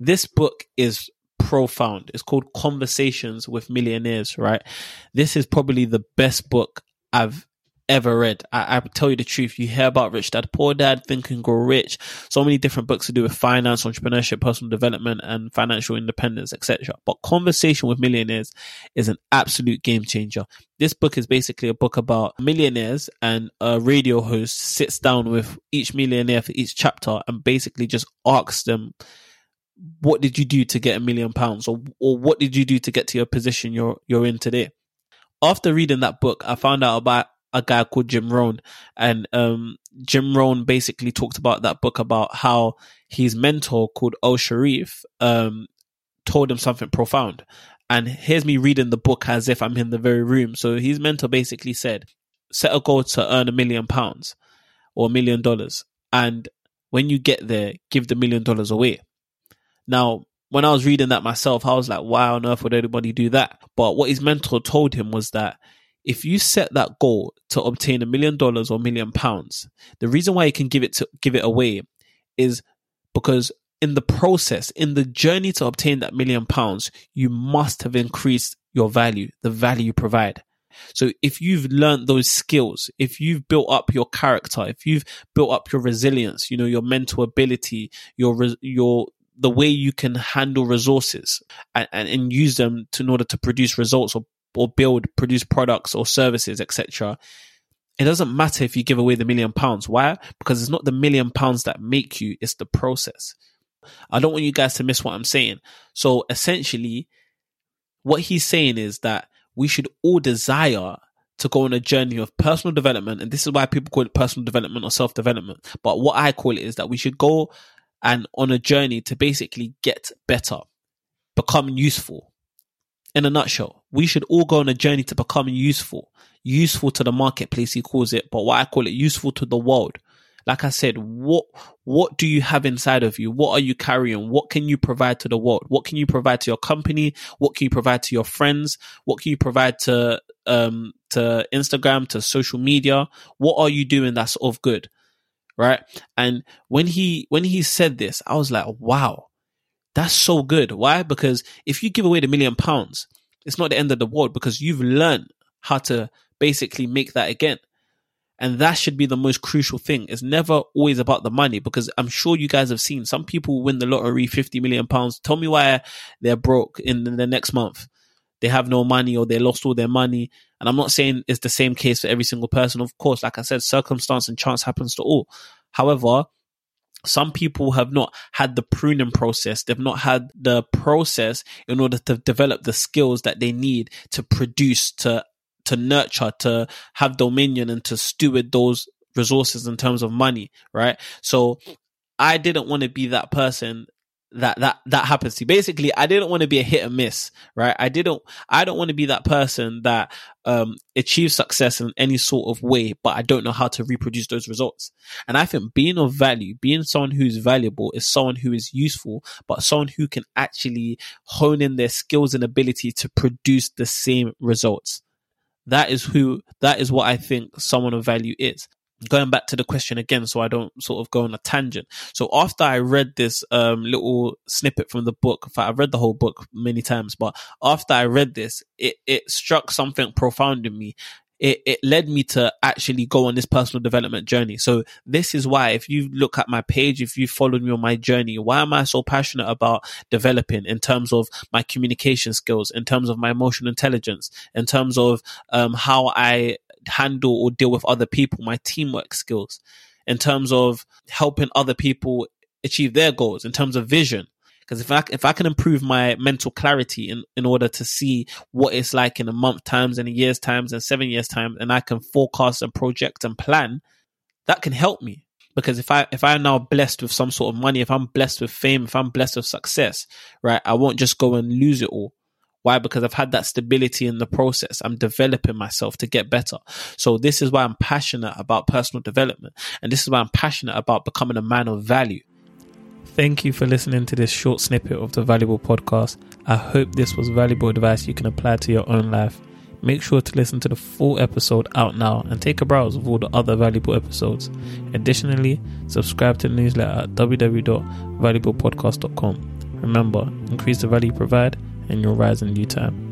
This book is profound. It's called Conversations with Millionaires, right? This is probably the best book I've ever read. I, I tell you the truth. You hear about Rich Dad Poor Dad, Think and Grow Rich, so many different books to do with finance, entrepreneurship, personal development, and financial independence, etc. But Conversation with Millionaires is an absolute game changer. This book is basically a book about millionaires and a radio host sits down with each millionaire for each chapter and basically just asks them what did you do to get a million pounds or or what did you do to get to your position you're you're in today after reading that book i found out about a guy called Jim Rohn, and um, Jim Rohn basically talked about that book about how his mentor called Earl Shoaff um, told him something profound. And here's me reading the book as if I'm in the very room. So his mentor basically said, "Set a goal to earn a million pounds or a million dollars, and when you get there, give the million dollars away." Now, when I was reading that myself, I was like, "Why on earth would anybody do that?" But what his mentor told him was that if you set that goal to obtain a million dollars or million pounds, the reason why you can give it to give it away is because in the process, in the journey to obtain that million pounds, you must have increased your value, the value you provide. So if you've learned those skills, if you've built up your character, if you've built up your resilience, you know, your mental ability, your, your, the way you can handle resources and, and, and use them to, in order to produce results or or build, produce products or services, etc. It doesn't matter if you give away the million pounds. Why? Because it's not the million pounds that make you, it's the process. I don't want you guys to miss what I'm saying. So essentially, what he's saying is that we should all desire to go on a journey of personal development. And this is why people call it personal development or self development. But what I call it is that we should go and on a journey to basically get better, become useful, in a nutshell, we should all go on a journey to become useful, useful to the marketplace, he calls it, but what I call it, useful to the world. Like I said, what, what do you have inside of you? What are you carrying? What can you provide to the world? What can you provide to your company? What can you provide to your friends? What can you provide to, um, to Instagram, to social media? What are you doing that's of good? Right. And when he, when he said this, I was like, wow, that's so good. Why? Because if you give away the million pounds, it's not the end of the world because you've learned how to basically make that again. And that should be the most crucial thing. It's never always about the money because I'm sure you guys have seen some people win the lottery 50 million pounds. Tell me why they're broke in the next month. They have no money or they lost all their money. And I'm not saying it's the same case for every single person. Of course, like I said, circumstance and chance happens to all. However, some people have not had the pruning process. They've not had the process in order to develop the skills that they need to produce, to, to nurture, to have dominion and to steward those resources in terms of money, right? So I didn't want to be that person that that that happens to. Basically, I didn't want to be a hit and miss, right? I didn't I don't want to be that person that um achieves success in any sort of way, but I don't know how to reproduce those results. And I think being of value, being someone who's valuable is someone who is useful, but someone who can actually hone in their skills and ability to produce the same results. That is who that is what I think someone of value is going back to the question again so I don't sort of go on a tangent. So after I read this um, little snippet from the book, in fact, I've read the whole book many times, but after I read this, it, it struck something profound in me. It, it led me to actually go on this personal development journey. So this is why if you look at my page, if you followed me on my journey, why am I so passionate about developing in terms of my communication skills, in terms of my emotional intelligence, in terms of um, how I handle or deal with other people, my teamwork skills, in terms of helping other people achieve their goals, in terms of vision. Because if I if I can improve my mental clarity in, in order to see what it's like in a month times and a year's times and seven years times, and I can forecast and project and plan, that can help me. Because if I if I'm now blessed with some sort of money, if I'm blessed with fame, if I'm blessed with success, right, I won't just go and lose it all. Why? Because I've had that stability in the process. I'm developing myself to get better. So this is why I'm passionate about personal development. And this is why I'm passionate about becoming a man of value. Thank you for listening to this short snippet of the Valuable Podcast. I hope this was valuable advice you can apply to your own life. Make sure to listen to the full episode out now and take a browse of all the other valuable episodes. Additionally, subscribe to the newsletter at www.valuablepodcast.com Remember, increase the value you provide, and you'll rise in due time.